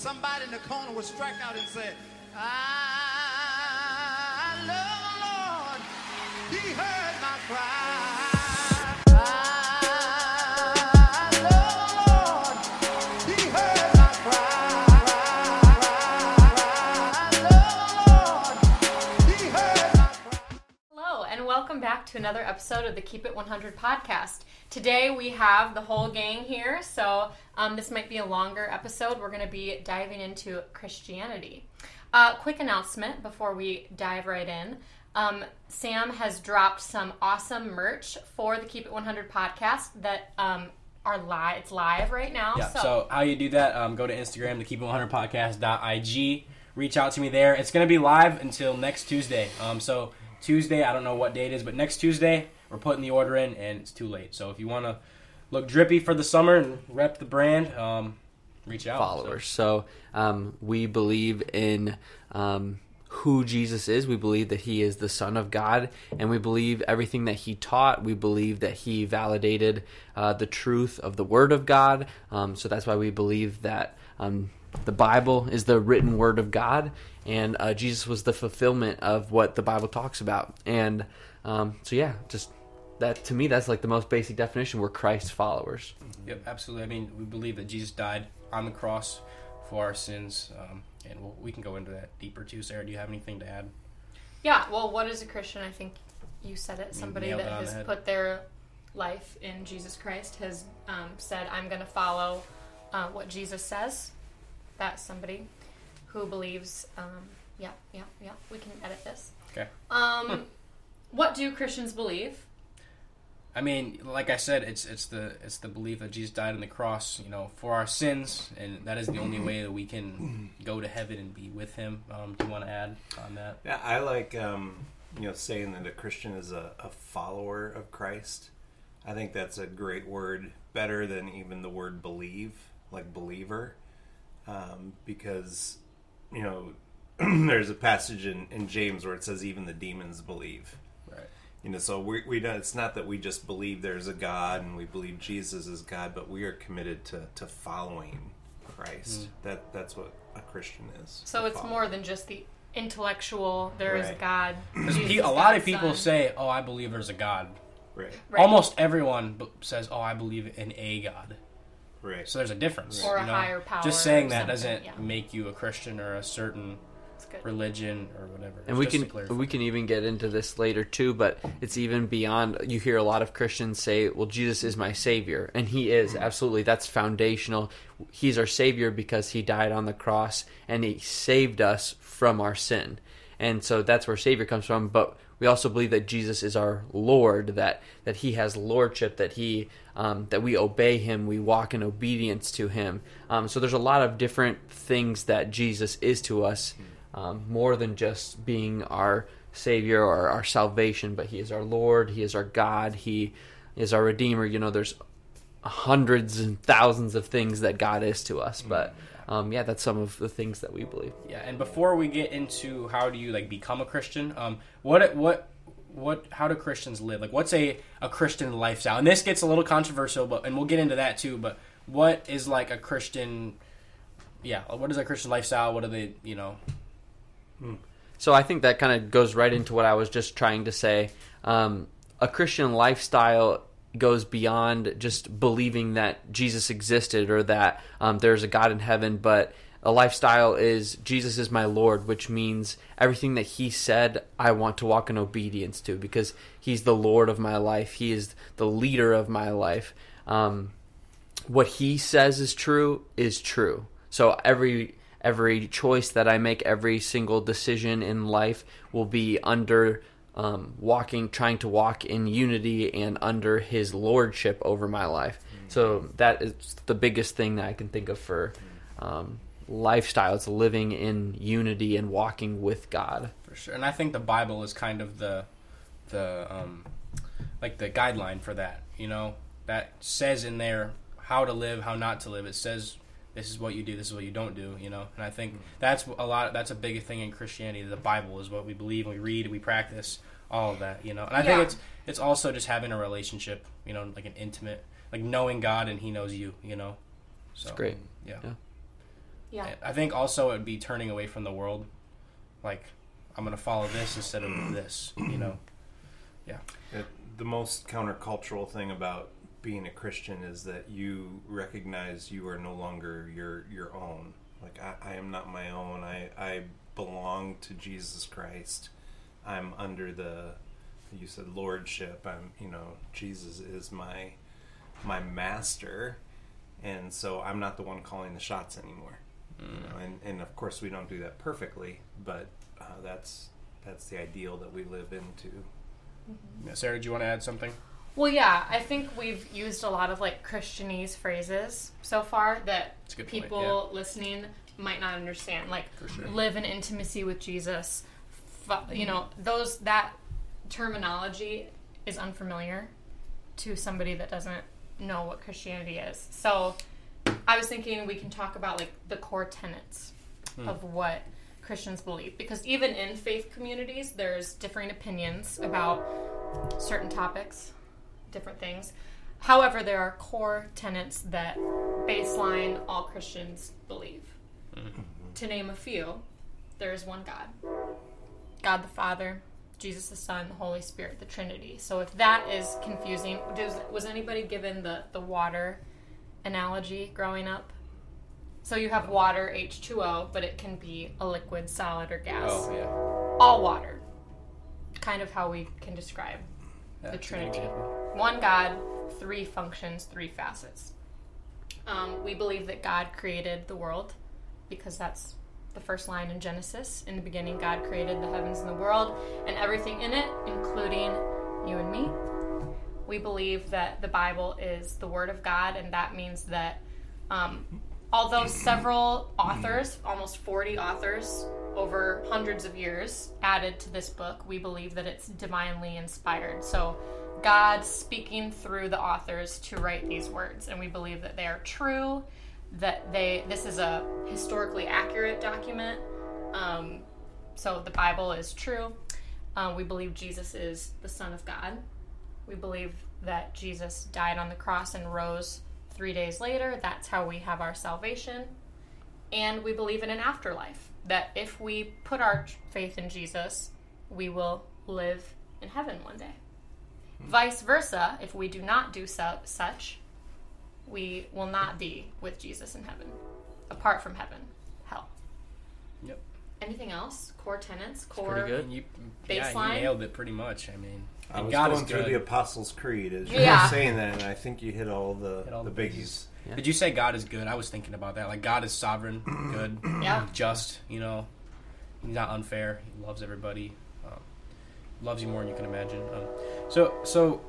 somebody in the corner would strike out and say, I love the Lord. He heard my cry. And welcome back to another episode of the Keep It 100 podcast. Today we have the whole gang here, so um, this might be a longer episode. We're going to be diving into Christianity. Uh, quick announcement before we dive right in. Um, Sam has dropped some awesome merch for the Keep It 100 podcast that um, are live. It's live right now. Yeah. So, how you do that? Um, go to Instagram, the Keep It 100 Podcast.ig. Reach out to me there. It's gonna be live until next Tuesday. Um, so Tuesday, I don't know what date it is, but next Tuesday we're putting the order in, and it's too late. So if you want to look drippy for the summer and rep the brand, um, reach out. followers. So um, we believe in um, who Jesus is. We believe that he is the Son of God, and we believe everything that he taught. We believe that he validated uh, the truth of the Word of God. Um, so that's why we believe that. Um, the Bible is the written word of God, and uh, Jesus was the fulfillment of what the Bible talks about. And um, so, yeah, just that to me, that's like the most basic definition. We're Christ followers. Yep, absolutely. I mean, we believe that Jesus died on the cross for our sins, um, and we'll, we can go into that deeper too. Sarah, do you have anything to add? Yeah, well, what is a Christian? I think you said it. Somebody that it has the put their life in Jesus Christ has um, said, I'm going to follow uh, what Jesus says. That's somebody who believes, um, yeah, yeah, yeah, we can edit this. Okay. Um, what do Christians believe? I mean, like I said, it's it's the it's the belief that Jesus died on the cross, you know, for our sins, and that is the only way that we can go to heaven and be with Him. Um, do you want to add on that? Yeah, I like um, you know saying that a Christian is a, a follower of Christ. I think that's a great word, better than even the word believe, like believer, um, because you know there's a passage in, in James where it says even the demons believe. Right. You know, so we we don't. It's not that we just believe there's a God and we believe Jesus is God, but we are committed to to following Christ. Mm. That that's what a Christian is. So it's follower. more than just the intellectual, there is a Right. God. Because Jesus a is lot of people son. say, "Oh, I believe there's a God." right, Right. Almost everyone says, "Oh, I believe in a God." right. So there's a difference. Or a you know? higher power Just saying that doesn't yeah. make you a Christian or a certain It's good. Religion or whatever. and we can we can even get into this later too but it's even beyond you hear a lot of christians say well jesus is my savior and he is absolutely. That's foundational. He's our savior because he died on the cross and he saved us from our sin. And so that's where savior comes from but we also believe that jesus is our lord that that he has lordship that he um, that we obey him we walk in obedience to him. Um, so there's a lot of different things that jesus is to us um, more than just being our savior or our salvation but he is our lord he is our god he is our redeemer you know there's hundreds and thousands of things that god is to us but um, yeah that's some of the things that we believe Yeah, and before we get into how do you like become a Christian, um, what what what how do Christians live? Like, what's a a Christian lifestyle? And this gets a little controversial, but and we'll get into that too. But what is like a Christian? Yeah, what is a Christian lifestyle? What are they? You know, So I think that kind of goes right into what I was just trying to say. Um, a Christian lifestyle goes beyond just believing that Jesus existed or that um, there's a God in heaven, but a lifestyle is Jesus is my Lord, which means everything that He said I want to walk in obedience to because He's the Lord of my life. He is the leader of my life. Um, what he says is true is true. So every every choice that I make, every single decision in life will be under um, walking, trying to walk in unity and under his lordship over my life. So that is the biggest thing that I can think of for um, lifestyle. It's living in unity and walking with God. for sure. And I think the Bible is kind of the the um, like the guideline for that. You know, that says in there how to live, how not to live. It says this is what you do, this is what you don't do. You know, and I think mm. that's a lot. That's a big thing in Christianity. The Bible is what we believe, we read, we practice, all of that. You know, and I Yeah. think it's it's also just having a relationship. You know, like an intimate, like knowing God and He knows you. You know, so It's great. Yeah. Yeah. Yeah. I think also it'd be turning away from the world. Like, I'm going to follow this instead of this, you know? It, the most countercultural thing about being a Christian is that you recognize you are no longer your your own. Like I, I am not my own. I, I belong to Jesus Christ. I'm under the you said lordship. I'm you know Jesus is my my master, and so I'm not the one calling the shots anymore. You know, and and of course we don't do that perfectly, but uh, that's that's the ideal that we live into. Yeah, Sarah, do you want to add something? Well, yeah, I think we've used a lot of like Christianese phrases so far that good point, people listening might not understand. Like sure. live in intimacy with Jesus. You know, those that terminology is unfamiliar to somebody that doesn't know what Christianity is. So, I was thinking we can talk about like the core tenets hmm. of what Christians believe because even in faith communities there's differing opinions about certain topics, different things. However, there are core tenets that baseline all Christians believe. To name a few, there is one God God the Father, Jesus the Son, the Holy Spirit, the Trinity. So if that is confusing, does, was anybody given the, the water analogy growing up? So you have water, H2O, but it can be a liquid, solid, or gas. Oh, yeah. All water. Kind of how we can describe That's the good Trinity. One God, three functions, three facets. Um, we believe that God created the world because that's the first line in Genesis. In the beginning, God created the heavens and the world and everything in it, including you and me. We believe that the Bible is the Word of God, and that means that um, although several authors, almost 40 authors over hundreds of years, added to this book, we believe that it's divinely inspired. So, God speaking through the authors to write these words, and we believe that they are true. That they this is a historically accurate document. Um, so the Bible is true. Uh, we believe Jesus is the Son of God. We believe that Jesus died on the cross and rose three days later. That's how we have our salvation. And we believe in an afterlife. That if we put our faith in Jesus, we will live in heaven one day. Vice versa, if we do not do so, such, we will not be with Jesus in heaven. Apart from heaven, hell. Yep. Anything else? Core tenants? Core. pretty good. And you, yeah, Baseline? you nailed it pretty much. I mean, I and was God going is through good. the Apostles' Creed as you Yeah. were saying that, and I think you hit all the Hit all the the biggies. bases. Did you say God is good? I was thinking about that. Like God is sovereign, good, Yeah. just. You know, he's not unfair. He loves everybody. Loves you more than you can imagine. Um, so, so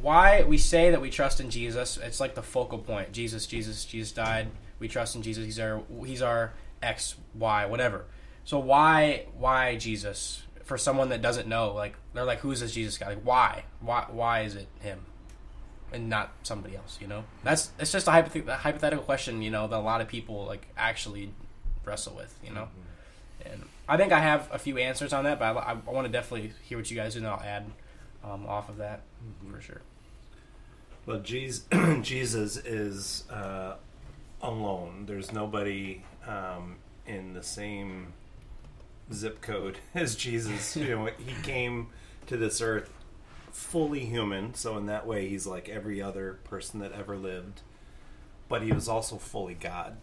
why we say that we trust in Jesus? It's like the focal point. Jesus, Jesus, Jesus died. We trust in Jesus. He's our he's our X, Y, whatever. So why why Jesus? For someone that doesn't know, like they're like, who's this Jesus guy? Like why? Why why is it him? and not somebody else. You know, that's it's just a, hypoth- a hypothetical question. You know, that a lot of people like actually wrestle with. You know, and I think I have a few answers on that, but I, I want to definitely hear what you guys do, and I'll add um, off of that for sure. Well, Jesus, Jesus is uh, alone. There's nobody um, in the same zip code as Jesus. You know, he came to this earth fully human, so in that way, he's like every other person that ever lived. But he was also fully God,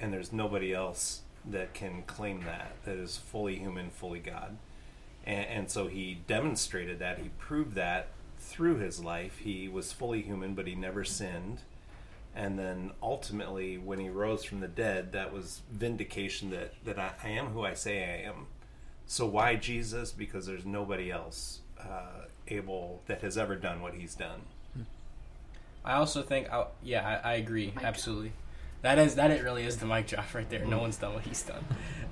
and there's nobody else that can claim that that is fully human, fully God. And, and so he demonstrated that. He proved that through his life. He was fully human, but he never sinned. And then ultimately, when he rose from the dead, that was vindication that, that I, I am who I say I am. So why Jesus? Because there's nobody else uh, able that has ever done what he's done. I also think, I, yeah, I, I agree absolutely. That is that it really is the mic drop right there. No one's done what he's done.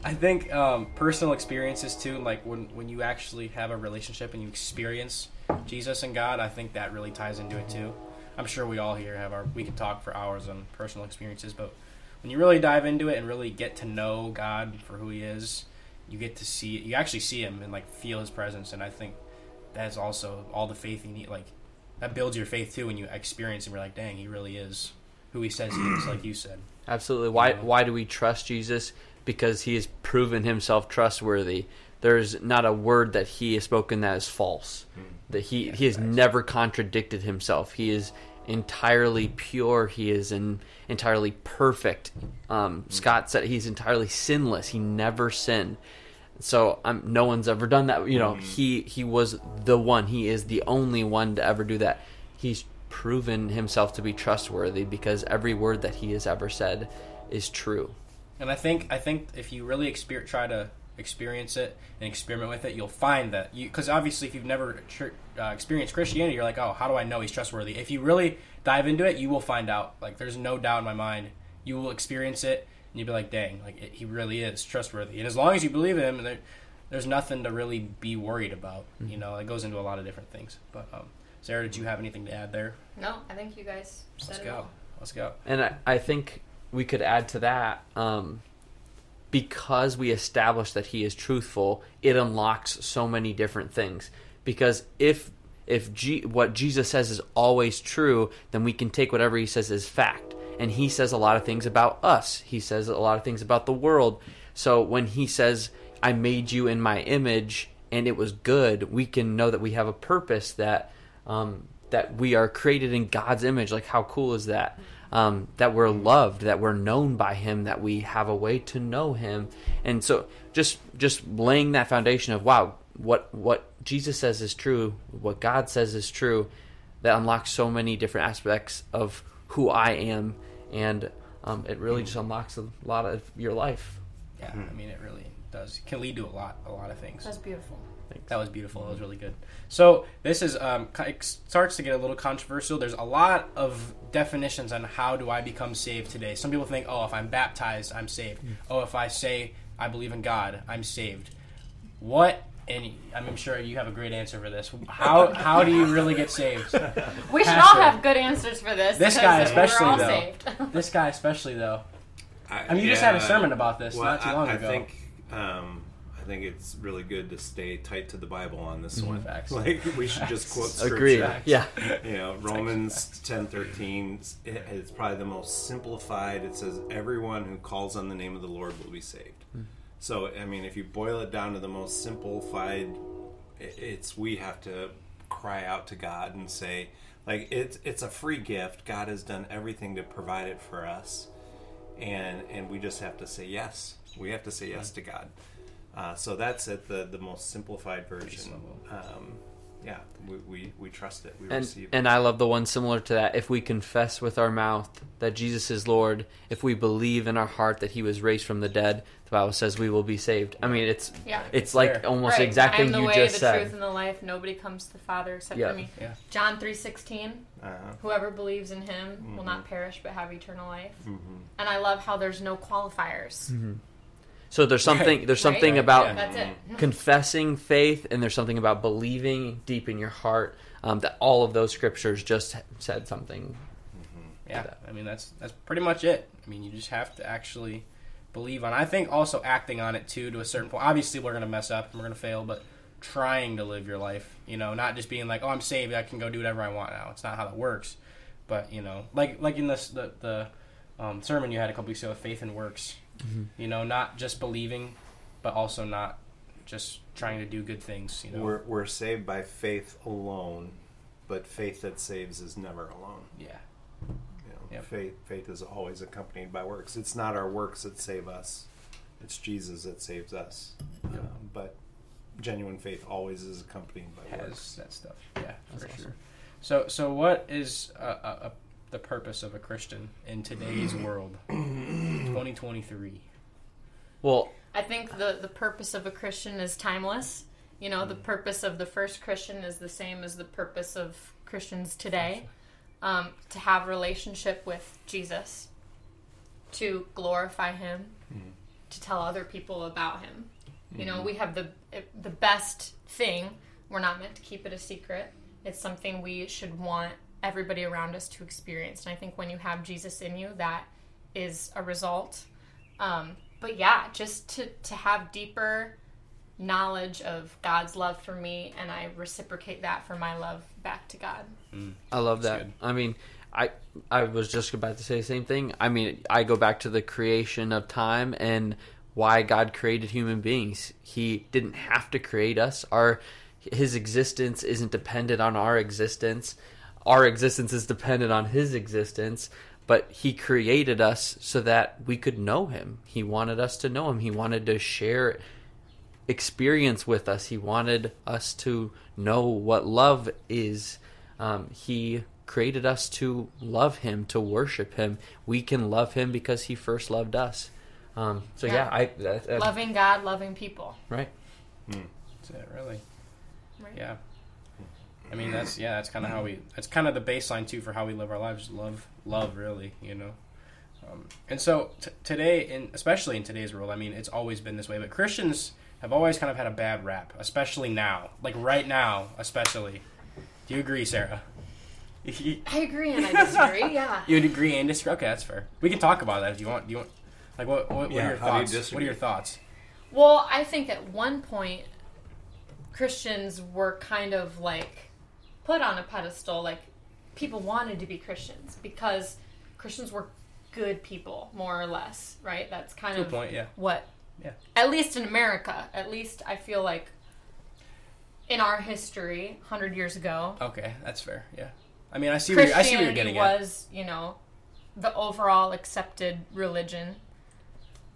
I think um, personal experiences too, like when when you actually have a relationship and you experience Jesus and God, I think that really ties into it too. I'm sure we all here have our we can talk for hours on personal experiences, but when you really dive into it and really get to know God for who He is, you get to see you actually see Him and like feel His presence, and I think that's also all the faith you need. Like that builds your faith too when you experience Him. You're like, dang, He really is who He says He is, like you said. Absolutely. Why Yeah. why do we trust Jesus? Because he has proven himself trustworthy. There's not a word that he has spoken that is false. That he he has never contradicted himself. He is entirely pure. He is in, entirely perfect. Um, Scott said he's entirely sinless. He never sinned. So um, no one's ever done that. You know, he he was the one. He is the only one to ever do that. He's proven himself to be trustworthy because every word that he has ever said is true. And I think I think if you really exper- try to experience it and experiment with it, you'll find that you because obviously if you've never tr- uh, experienced Christianity, you're like, oh, how do I know he's trustworthy? If you really dive into it, you will find out. Like, there's no doubt in my mind. You will experience it, and you'll be like, dang, like it, he really is trustworthy. And as long as you believe in him, there, there's nothing to really be worried about. You know, it goes into a lot of different things. But um, Sarah, did you have anything to add there? No, I think you guys said Let's it go. all. Let's go. And I, I think we could add to that um, because we establish that he is truthful, it unlocks so many different things. Because if if G, what Jesus says is always true, then we can take whatever he says as fact. And he says a lot of things about us. He says a lot of things about the world. So when he says, "I made you in my image," and it was good, we can know that we have a purpose that um, that we are created in God's image. Like, how cool is that? Um, that we're loved, that we're known by Him, that we have a way to know Him, and so just just laying that foundation of wow, what what Jesus says is true, what God says is true, that unlocks so many different aspects of who I am, and um, it really just unlocks a lot of your life. Yeah, I mean, it really does. It can lead to a lot, a lot of things. That's beautiful. That was beautiful. That was really good. So this is um, it starts to get a little controversial. There's a lot of definitions on how do I become saved today. Some people think, oh, if I'm baptized, I'm saved. Oh, if I say I believe in God, I'm saved. What? And I'm sure you have a great answer for this. How how do you really get saved? We should all have good answers for this. This because guy we're especially, all though. saved. This guy especially though. I, I mean, you just had a sermon about this not too I- long I, ago. think um, I think it's really good to stay tight to the Bible on this one. Facts. Like we should just quote scripture. Agreed. Yeah. You know, Romans ten thirteen. It, it's probably the most simplified. It says, "Everyone who calls on the name of the Lord will be saved." Hmm. So, I mean, if you boil it down to the most simplified, i- it's we have to cry out to God and say, like, it's it's a free gift. God has done everything to provide it for us, and and we just have to say yes. We have to say yes to God. Uh, so that's it. The the most simplified version. Um, yeah, we, we, we trust it. We And receive it. and I love the one similar to that. If we confess with our mouth that Jesus is Lord, if we believe in our heart that He was raised from the dead, the Bible says we will be saved. I mean, it's Yeah. it's like there. almost Right. exactly I am the you way, just the said. truth, and the life. Nobody comes to the Father except Yeah. for me. Yeah. John three sixteen. Uh, Whoever believes in Him Mm-hmm. will not perish but have eternal life. And I love how there's no qualifiers. So there's something there's something Right? about Yeah. Confessing faith, and there's something about believing deep in your heart. Um, that all of those scriptures just said something. Yeah, that. I mean that's that's pretty much it. I mean you just have to actually believe on. I think also acting on it too to a certain point. Obviously we're gonna mess up and we're gonna fail, but trying to live your life, you know, not just being like, oh, I'm saved, I can go do whatever I want now. It's not how that works. But you know, like like in this the the um, sermon you had a couple weeks ago, faith and works. You know, not just believing, but also not just trying to do good things. You know, we're, we're saved by faith alone, but faith that saves is never alone. yeah, You know, Yep. faith faith is always accompanied by works. It's not our works that save us; it's Jesus that saves us. Um, but genuine faith always is accompanied by has works. that stuff. Yeah, That's for awesome. sure. So, so what is a, uh, uh, the purpose of a Christian in today's world, 2023? Well, I think the the purpose of a Christian is timeless. You know, the mm. purpose of the first Christian is the same as the purpose of Christians today. Um, to have relationship with Jesus, to glorify Him, mm. to tell other people about Him. You know, mm-hmm. we have the the best thing. We're not meant to keep it a secret. It's something we should want everybody around us to experience. And I think when you have Jesus in you, that is a result. Um, but yeah, just to to have deeper knowledge of God's love for me, and I reciprocate that for my love back to God. I love That's that. good. I mean, I I was just about to say the same thing. I mean, I go back to the creation of time and why God created human beings. He didn't have to create us. Our his existence isn't dependent on our existence. Our existence is dependent on his existence, but he created us so that we could know him. He wanted us to know him. He wanted to share experience with us. He wanted us to know what love is. Um, he created us to love Him, to worship Him. We can love Him because He first loved us. Um, so yeah, Yeah. I that, that- Loving God, loving people. right. That's it, really. Right. Yeah. I mean, that's yeah, that's kind of how we. That's kind of the baseline too for how we live our lives. Love, love, really, you know. Um, and so t- today, in especially in today's world, I mean, it's always been this way. But Christians have always kind of had a bad rap, especially now, like right now, especially. Do you agree, Sarah? I agree and I disagree. Yeah. you agree and disagree. Okay, that's fair. We can talk about that if you want. Do you want? Like, what? What, what Yeah, are your how do you thoughts? What are your thoughts? Well, I think at one point Christians were kind of like put on a pedestal. Like people wanted to be Christians because Christians were good people, more or less, right? That's kind Good of point. Yeah. what Yeah. at least in America, at least I feel like in our history, 100 years ago, Okay, that's fair. Yeah. I mean, I see. Where I see what you're getting at. was, you know, the overall accepted religion.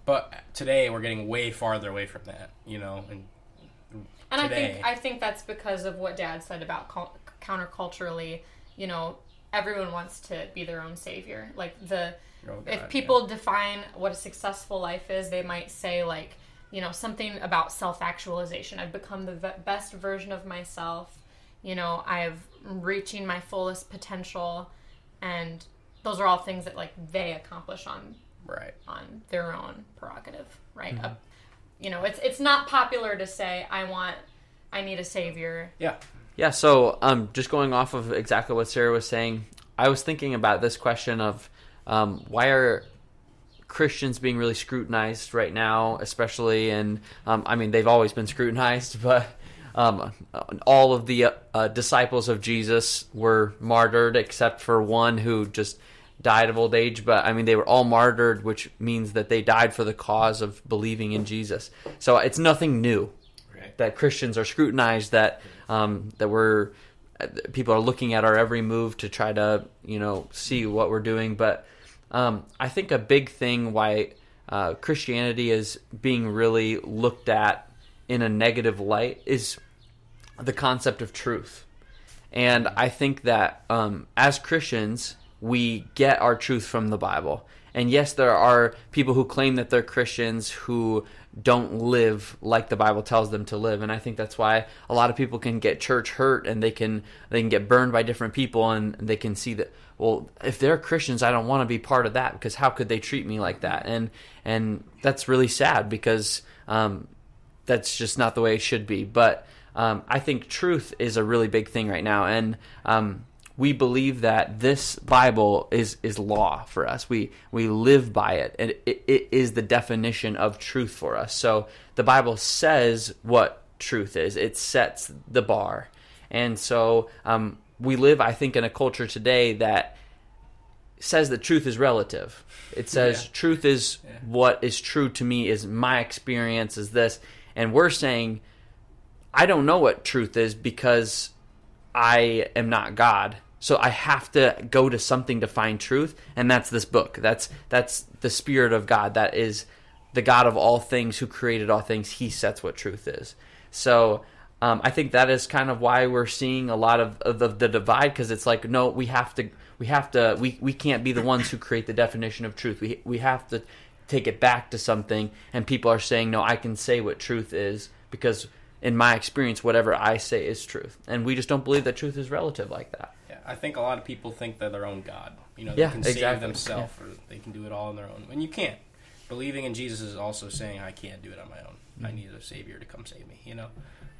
But today we're getting way farther away from that, you know. And And I think I think that's because of what Dad said about counterculturally. You know, everyone wants to be their own savior. Like the Oh, God, if yeah. people define what a successful life is, they might say like you know something about self-actualization. I've become the ve- best version of myself. You know, I've reaching my fullest potential, and those are all things that like they accomplish on right, on their own prerogative, right? Mm-hmm. Uh, you know, it's it's not popular to say I want, I need a savior. yeah, Yeah, so um, just going off of exactly what Sarah was saying, I was thinking about this question of um, why are Christians being really scrutinized right now, especially, and um, I mean they've always been scrutinized, but um, all of the uh, uh, disciples of Jesus were martyred except for one who just died of old age. But I mean they were all martyred, which means that they died for the cause of believing in Jesus. So it's nothing new. That Christians are scrutinized, that um, that we're people are looking at our every move to try to you know see what we're doing. But um, I think a big thing why uh, Christianity is being really looked at in a negative light is the concept of truth. And I think that um, as Christians, we get our truth from the Bible. And yes, there are people who claim that they're Christians who don't live like the Bible tells them to live. And I think that's why a lot of people can get church hurt and they can they can get burned by different people and they can see that well, if they're Christians, I don't want to be part of that because how could they treat me like that? And and that's really sad because um, that's just not the way it should be. But um, I think truth is a really big thing right now, and um, we believe that this Bible is is law for us. We we live by it, and it, it is the definition of truth for us. So the Bible says what truth is. It sets the bar, and so um, we live, I think, in a culture today that says that truth is relative. It says Yeah. truth is Yeah. what is true to me is my experience is this and we're saying I don't know what truth is because I am not God. So I have to go to something to find truth and that's this book. That's that's the spirit of God that is the God of all things who created all things. He sets what truth is. So um, I think that is kind of why we're seeing a lot of, of the, the divide because it's like no, we have to we have to we, we can't be the ones who create the definition of truth. We we have to take it back to something, and people are saying no, I can say what truth is because in my experience, whatever I say is truth, and we just don't believe that truth is relative like that. yeah. I think a lot of people think they're their own God. You know, Yeah, they can save exactly. themselves or they can do it all on their own, and you can't. Believing in Jesus is also saying I can't do it on my own. I Mm-hmm. need a Savior to come save me. You know.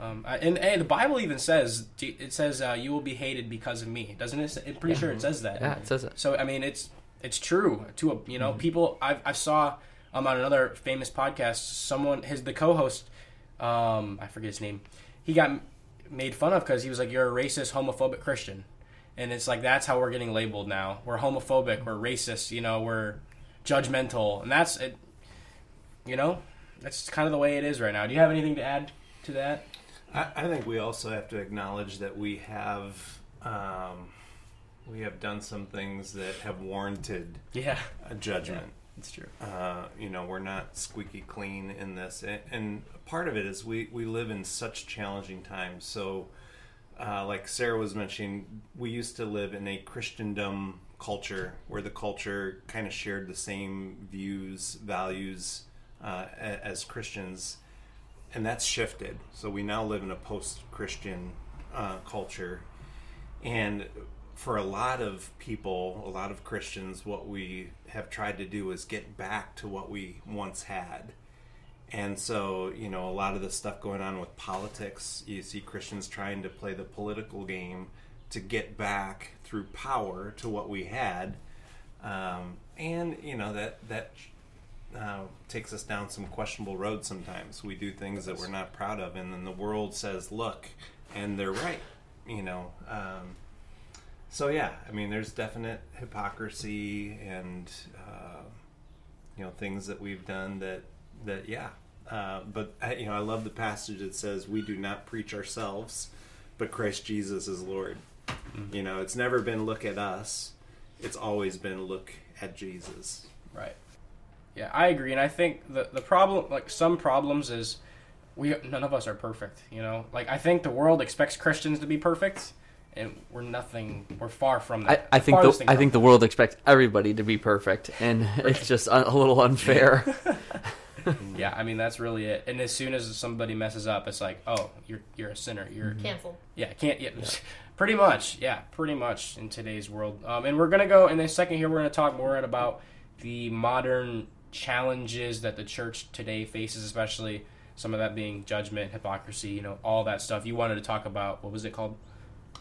Um, I- and, and the Bible even says it says uh, you will be hated because of me, doesn't it? I'm pretty sure it says that. Yeah, it says it. So I mean, it's it's true to a you know people. I I saw um on another famous podcast someone his the co-host um I forget his name. He got made fun of because he was like you're a racist homophobic Christian, and it's like that's how we're getting labeled now. We're homophobic, we're racist, you know, we're judgmental, and that's it. You know, that's kind of the way it is right now. Do you have anything to add to that? I, I think we also have to acknowledge that we have um, we have done some things that have warranted Yeah, a judgment. It's true. Uh, you know, we're not squeaky clean in this, and, and part of it is we we live in such challenging times. So, uh, like Sarah was mentioning, we used to live in a Christendom culture where the culture kind of shared the same views, values uh, as Christians, and that's shifted. So we now live in a post-Christian uh, culture, and for a lot of people, a lot of Christians, what we have tried to do is get back to what we once had. And so, you know, a lot of the stuff going on with politics, you see Christians trying to play the political game to get back through power to what we had. Um, and, you know, that, that uh, takes us down some questionable roads sometimes. We do things that we're not proud of, and then the world says, look, and they're right, you know. Um, so yeah, I mean, there's definite hypocrisy and uh, you know things that we've done that that yeah. Uh, but I, you know, I love the passage that says, "We do not preach ourselves, but Christ Jesus is Lord." You know, it's never been look at us; it's always been look at Jesus. Right. Yeah, I agree, and I think the the problem, like some problems, is we none of us are perfect. You know, like I think the world expects Christians to be perfect, and we're nothing. We're far from that. I think Farthest the I think the world expects everybody to be perfect, and it's just un- a little unfair. Yeah, I mean that's really it. And as soon as somebody messes up, it's like, oh, you're you're a sinner. You're Canceled. Yeah, can't. Yeah, pretty much. Yeah, pretty much in today's world. Um, and we're gonna go in a second here. We're gonna talk more about the modern challenges that the church today faces, especially some of that being judgment, hypocrisy. You know, all that stuff. You wanted to talk about what was it called?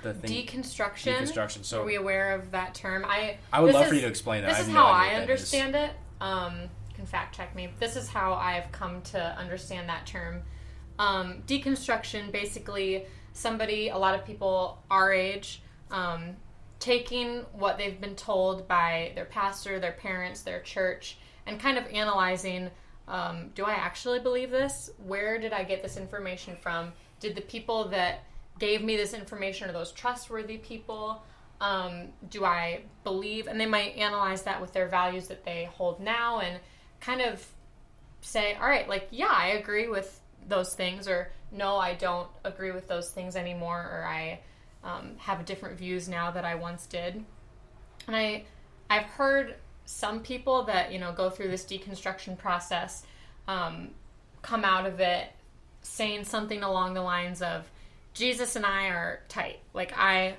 The thing. Deconstruction. Deconstruction, so- are we aware of that term? I I would love for you to explain that. This I is no how I is. understand it. Um, you can fact check me. This is how I've come to understand that term. Um, deconstruction, basically, somebody, a lot of people our age, um, taking what they've been told by their pastor, their parents, their church, and kind of analyzing um, do I actually believe this? Where did I get this information from? Did the people that gave me this information are those trustworthy people? Um, do I believe? And they might analyze that with their values that they hold now and kind of say, all right, like, yeah, I agree with those things, or no, I don't agree with those things anymore, or I um, have different views now that I once did. And I, I've heard some people that you know go through this deconstruction process, um, come out of it saying something along the lines of, "Jesus and I are tight. Like I,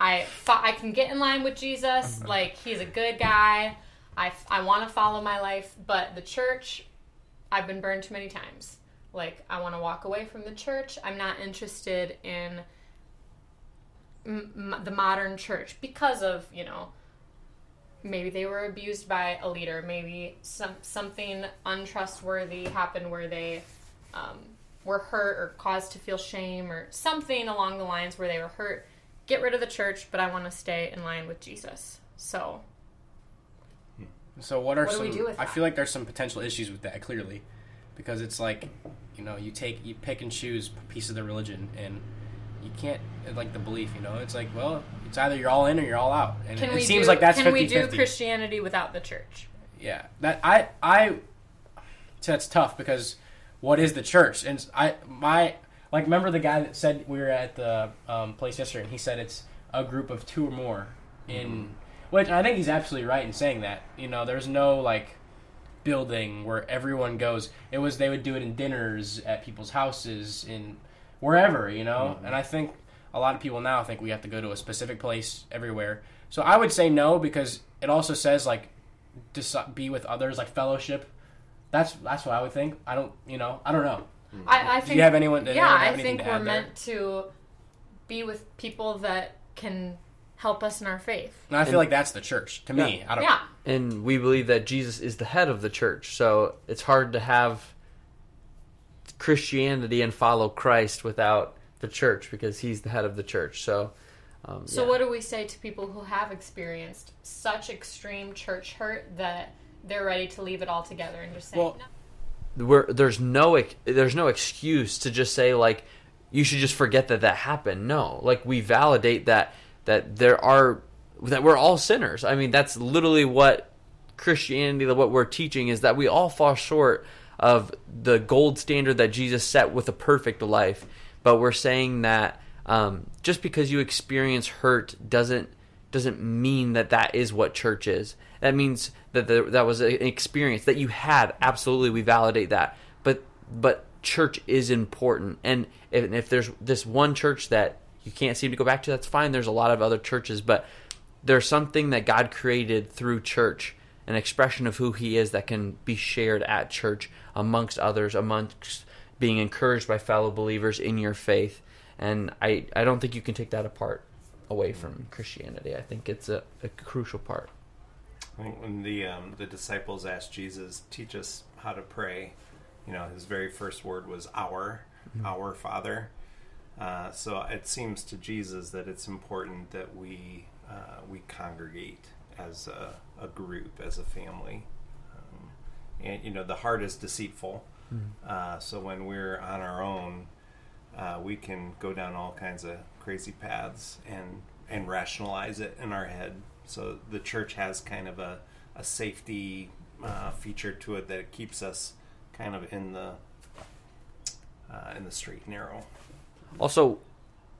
I, I can get in line with Jesus. Like he's a good guy. I, I want to follow my life, but the church, I've been burned too many times. Like I want to walk away from the church. I'm not interested in m- m- the modern church because of you know maybe they were abused by a leader maybe some something untrustworthy happened where they um, were hurt or caused to feel shame or something along the lines where they were hurt get rid of the church but i want to stay in line with jesus so So what are What do some? we do with I feel like there's some potential issues with that clearly, because it's like, you know, you take you pick and choose a piece of the religion, and you can't like the belief. You know, it's like, well, it's either you're all in or you're all out, and can it, we seems do, like that's can we 50 do christianity without the church Yeah, that I I. So that's tough because what is the church? And I my like remember the guy that said we were at the um, place yesterday, and he said it's a group of two or more in which I think he's absolutely right in saying that. You know, there's no like building where everyone goes. It was they would do it in dinners at people's houses in wherever, you know. And I think a lot of people now think we have to go to a specific place everywhere. So I would say no because it also says like deci- be with others, like fellowship. That's that's what I would think. I don't, you know, I don't know. I, I Do think you have anyone? does yeah have i think we're add there? meant to be with people that can help us in our faith And I feel like that's the church to me. I don't. yeah and we believe that Jesus is the head of the church. So it's hard to have Christianity and follow Christ without the church because he's the head of the church. So Um, So yeah. what do we say to people who have experienced such extreme church hurt that they're ready to leave it all together and just say, Well, no. there's no there's no excuse to just say like you should just forget that that happened. No, like we validate that that there are that we're all sinners. I mean, that's literally what Christianity, what we're teaching is that we all fall short of the gold standard that Jesus set with a perfect life. But we're saying that um, just because you experience hurt doesn't doesn't mean that that is what church is. That means that that was an experience that you had. Absolutely, we validate that. But but church is important, and if, if there's this one church that you can't seem to go back to, that's fine. There's a lot of other churches, but there's something that God created through church, an expression of who He is that can be shared at church amongst others, amongst being encouraged by fellow believers in your faith. And I, I don't think you can take that apart away from Christianity. I think it's a, a crucial part. I think when the um, the disciples asked Jesus, "Teach us how to pray," you know, his very first word was "Our, our Father." Uh, so it seems to Jesus that it's important that we uh, we congregate as a, a group, as a family, um, and you know, the heart is deceitful. Uh, so when we're on our own, uh, we can go down all kinds of crazy paths and and rationalize it in our head. So the church has kind of a a safety uh, feature to it that it keeps us kind of in the uh, in the straight narrow. Also,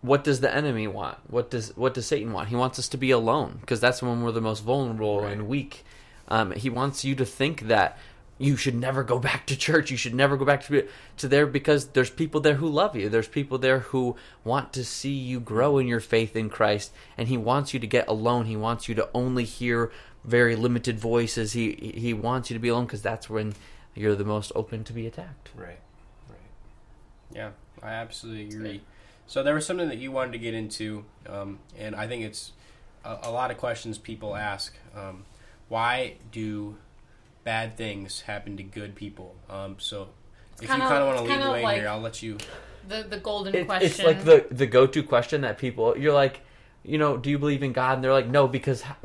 what does the enemy want? What does what does Satan want? He wants us to be alone because that's when we're the most vulnerable Right. and weak. Um, he wants you to think that you should never go back to church. You should never go back to to there because there's people there who love you. There's people there who want to see you grow in your faith in Christ, and he wants you to get alone. He wants you to only hear very limited voices. He he wants you to be alone because that's when you're the most open to be attacked. Right. Right. Yeah, I absolutely agree. So there was something that you wanted to get into, um, and I think it's a, a lot of questions people ask. Um, why do bad things happen to good people? Um, so if kinda- you kind of want to lead the way like- here, I'll let you. the the golden It- question. It's like the the go to question that people you're like, you know, do you believe in God? And they're like, no, because how,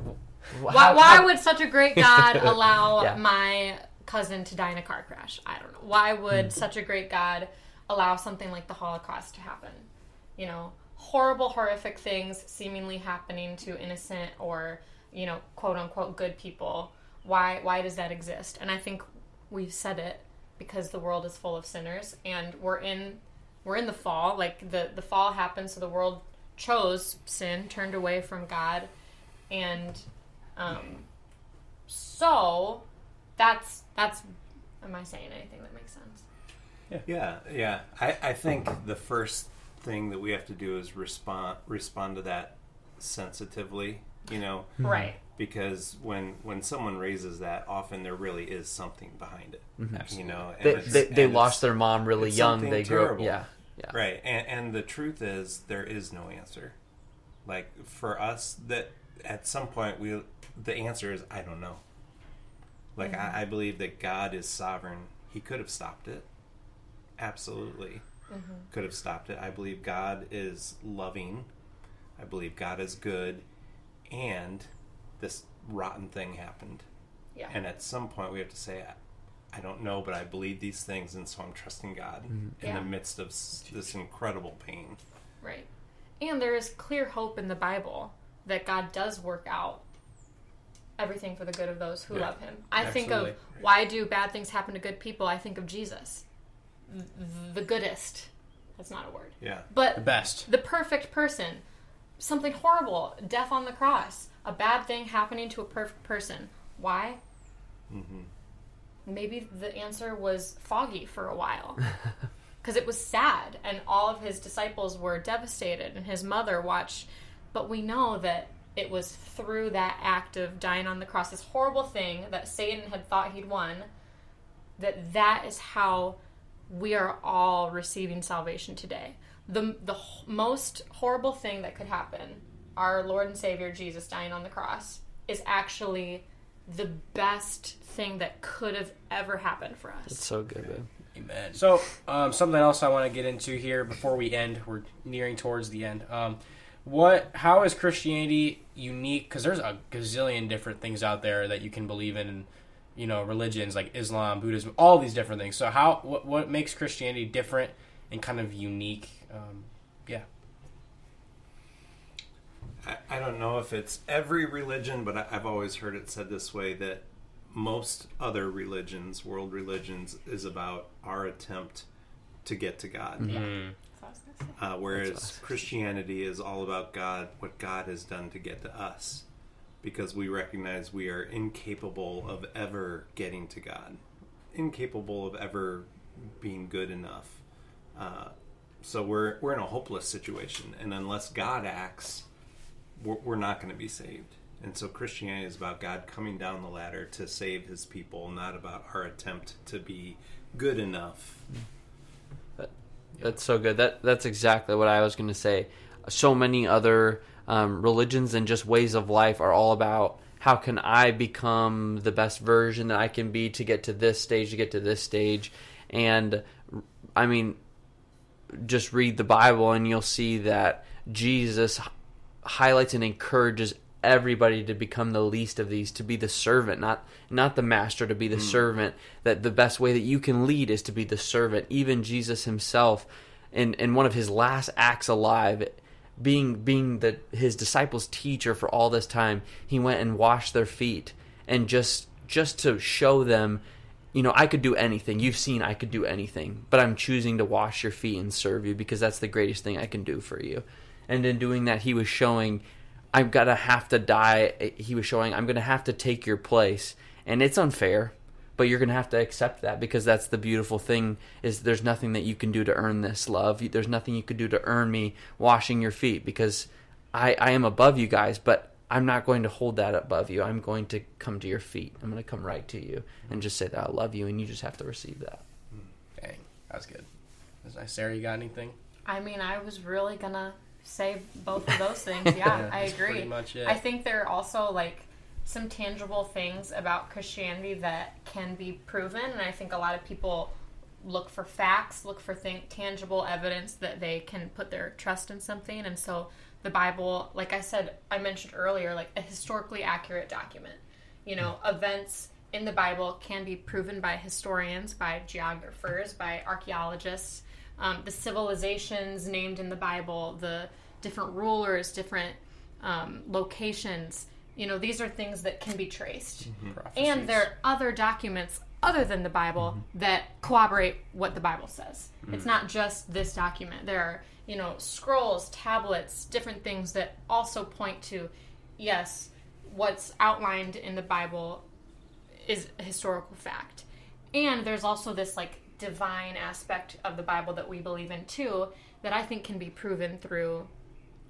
why, how- why how- would such a great God allow Yeah. my cousin to die in a car crash? I don't know. Why would Hmm. such a great God allow something like the Holocaust to happen? You know, horrible, horrific things seemingly happening to innocent or you know, quote unquote, good people. Why why does that exist? And I think we've said it because the world is full of sinners, and we're in we're in the fall. Like the the fall happened, so the world chose sin, turned away from God, and um, so that's that's. Am I saying anything that makes sense? Yeah, yeah. I, I think the first thing that we have to do is respond respond to that sensitively. You know, mm-hmm. Right. because when when someone raises that, often there really is something behind it. Mm-hmm. You know, and they they, they and lost their mom really young. something They grew up, terrible. yeah, yeah. Right, and, and the truth is, there is no answer. Like for us, that at some point we, the answer is I don't know. Like mm-hmm. I, I believe that God is sovereign. He could have stopped it. Absolutely, could have stopped it. I believe God is loving. I believe God is good, and this rotten thing happened. Yeah. And at some point, we have to say, I, I don't know, but I believe these things, and so I'm trusting God mm-hmm. in Yeah. the midst of this incredible pain. Right. And there is clear hope in the Bible that God does work out everything for the good of those who Yeah. love him. I think of why do bad things happen to good people? I think of Jesus. The goodest. That's not a word. Yeah. But The best. the perfect person. Something horrible, death on the cross, a bad thing happening to a perfect person. Why? Mm-hmm. Maybe the answer was foggy for a while. Because it was sad, and all of his disciples were devastated, and his mother watched. But we know that it was through that act of dying on the cross, this horrible thing that Satan had thought he'd won, that that is how we are all receiving salvation today. The, the most horrible thing that could happen, our Lord and Savior Jesus dying on the cross, is actually the best thing that could have ever happened for us. It's so good, babe. Amen. So, um, something else I want to get into here before we end. We're nearing towards the end. Um, what? How is Christianity unique? Because there's a gazillion different things out there that you can believe in, and you know, religions like Islam, Buddhism, all these different things. So how? What, what makes Christianity different and kind of unique? Um, yeah. I, I don't know if it's every religion, but I, I've always heard it said this way that most other religions, world religions, is about our attempt to get to God. That's what I was gonna say. Uh, whereas Christianity is all about God, what God has done to get to us, because we recognize we are incapable of ever getting to God, incapable of ever being good enough. Uh, so we're we're in a hopeless situation, and unless God acts, we're, we're not going to be saved. And so Christianity is about God coming down the ladder to save His people, not about our attempt to be good enough. That's so good. That that's exactly what I was going to say. So many other um, religions and just ways of life are all about how can I become the best version that I can be to get to this stage, to get to this stage, and I mean, just read the Bible and you'll see that Jesus highlights and encourages everybody to become the least of these to be the servant not not the master to be the hmm. servant. That the best way that you can lead is to be the servant. Even Jesus himself in in one of his last acts alive being being the his disciples teacher for all this time he went and washed their feet and just just to show them you know, I could do anything. You've seen I could do anything, but I'm choosing to wash your feet and serve you because that's the greatest thing I can do for you. And in doing that, he was showing I'm going to have to die. He was showing I'm going to have to take your place. And it's unfair, but you're going to have to accept that because that's the beautiful thing is there's nothing that you can do to earn this love. There's nothing you could do to earn me washing your feet because I, I am above you guys, but I'm not going to hold that above you. I'm going to come to your feet. I'm going to come right to you and just say that I love you, and you just have to receive that. Dang, that was good. That's nice. Sarah, you got anything? I mean, I was really gonna say both of those things. Yeah, I agree. pretty much it. I think there are also like some tangible things about Christianity that can be proven, and I think a lot of people look for facts, look for th- tangible evidence that they can put their trust in something, and so the Bible, like I said, I mentioned earlier, like a historically accurate document. You know, events in the Bible can be proven by historians, by geographers, by archaeologists. Um, the civilizations named in the Bible, the different rulers, different um, locations, you know, these are things that can be traced. And there are other documents other than the Bible that corroborate what the Bible says. It's not just this document. There are, you know, scrolls, tablets, different things that also point to, yes, what's outlined in the Bible is a historical fact. And there's also this like divine aspect of the Bible that we believe in too that I think can be proven through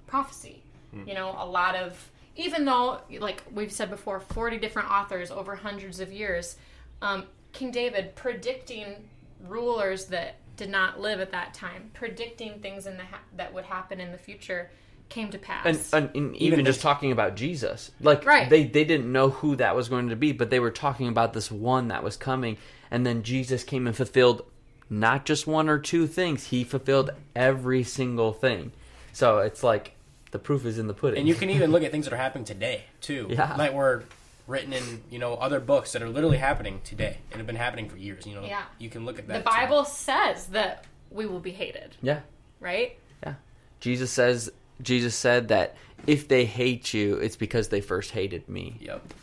prophecy. You know, a lot of even though like we've said before 40 different authors over hundreds of years um, King David predicting rulers that did not live at that time, predicting things in the ha- that would happen in the future came to pass. And, and, and even, just talking about Jesus, like Right. they they didn't know who that was going to be, but they were talking about this one that was coming, and then Jesus came and fulfilled not just one or two things; he fulfilled every single thing. So it's like the proof is in the pudding. And you can even look at things that are happening today too. Yeah. That were written in you know other books that are literally happening today and have been happening for years. You know. Yeah. You can look at that. the that. Bible says that we will be hated, yeah, right? yeah. Jesus says Jesus said that if they hate you, it's because they first hated me. Too. Yep.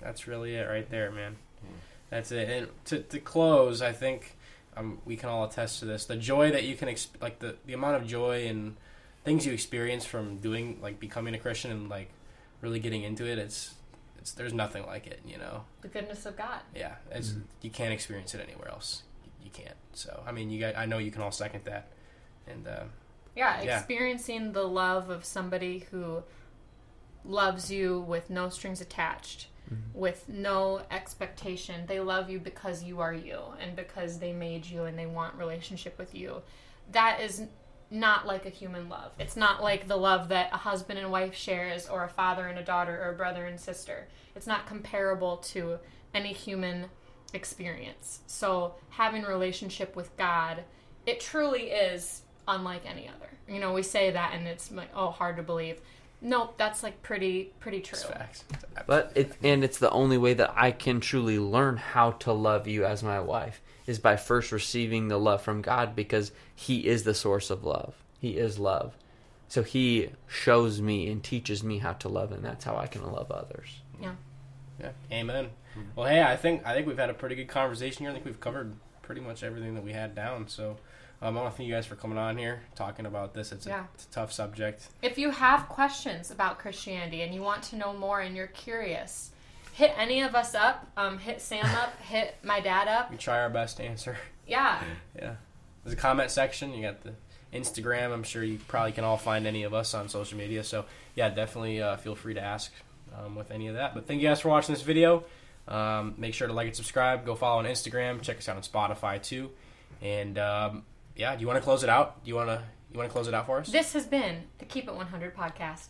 That's really it right there, man. That's it. And to to close, I think um, we can all attest to this. The joy that you can exp- like the the amount of joy and things you experience from doing like becoming a Christian and like really getting into it. It's it's there's nothing like it. You know. The goodness of God. Yeah, it's you can't experience it anywhere else. You can't. So I mean, you guys, I know you can all second that. And uh, Yeah, Yeah. experiencing the love of somebody who loves you with no strings attached, with no expectation. They love you because you are you and because they made you and they want relationship with you. That is not like a human love. It's not like the love that a husband and wife shares or a father and a daughter or a brother and sister. It's not comparable to any human experience. So having a relationship with God, it truly is unlike any other. You know, we say that and it's like, oh, hard to believe. Nope, that's like pretty pretty true. It's facts. But it and it's the only way that I can truly learn how to love you as my wife is by first receiving the love from God because he is the source of love. He is love. So he shows me and teaches me how to love and that's how I can love others. Yeah. Yeah. Amen. Well, hey, I think I think we've had a pretty good conversation here. I think we've covered pretty much everything that we had down. So um, I want to thank you guys for coming on here, talking about this. It's a, it's a tough subject. If you have questions about Christianity and you want to know more and you're curious, hit any of us up. Um, hit Sam up. hit my dad up. We try our best to answer. Yeah. Yeah. There's a comment section. You got the Instagram. I'm sure you probably can all find any of us on social media. So, yeah, definitely uh, feel free to ask um, with any of that. But thank you guys for watching this video. Um, make sure to like and subscribe. Go follow on Instagram. Check us out on Spotify too. And um, yeah, do you want to close it out? Do you want to you want to close it out for us? This has been the Keep It 100 podcast.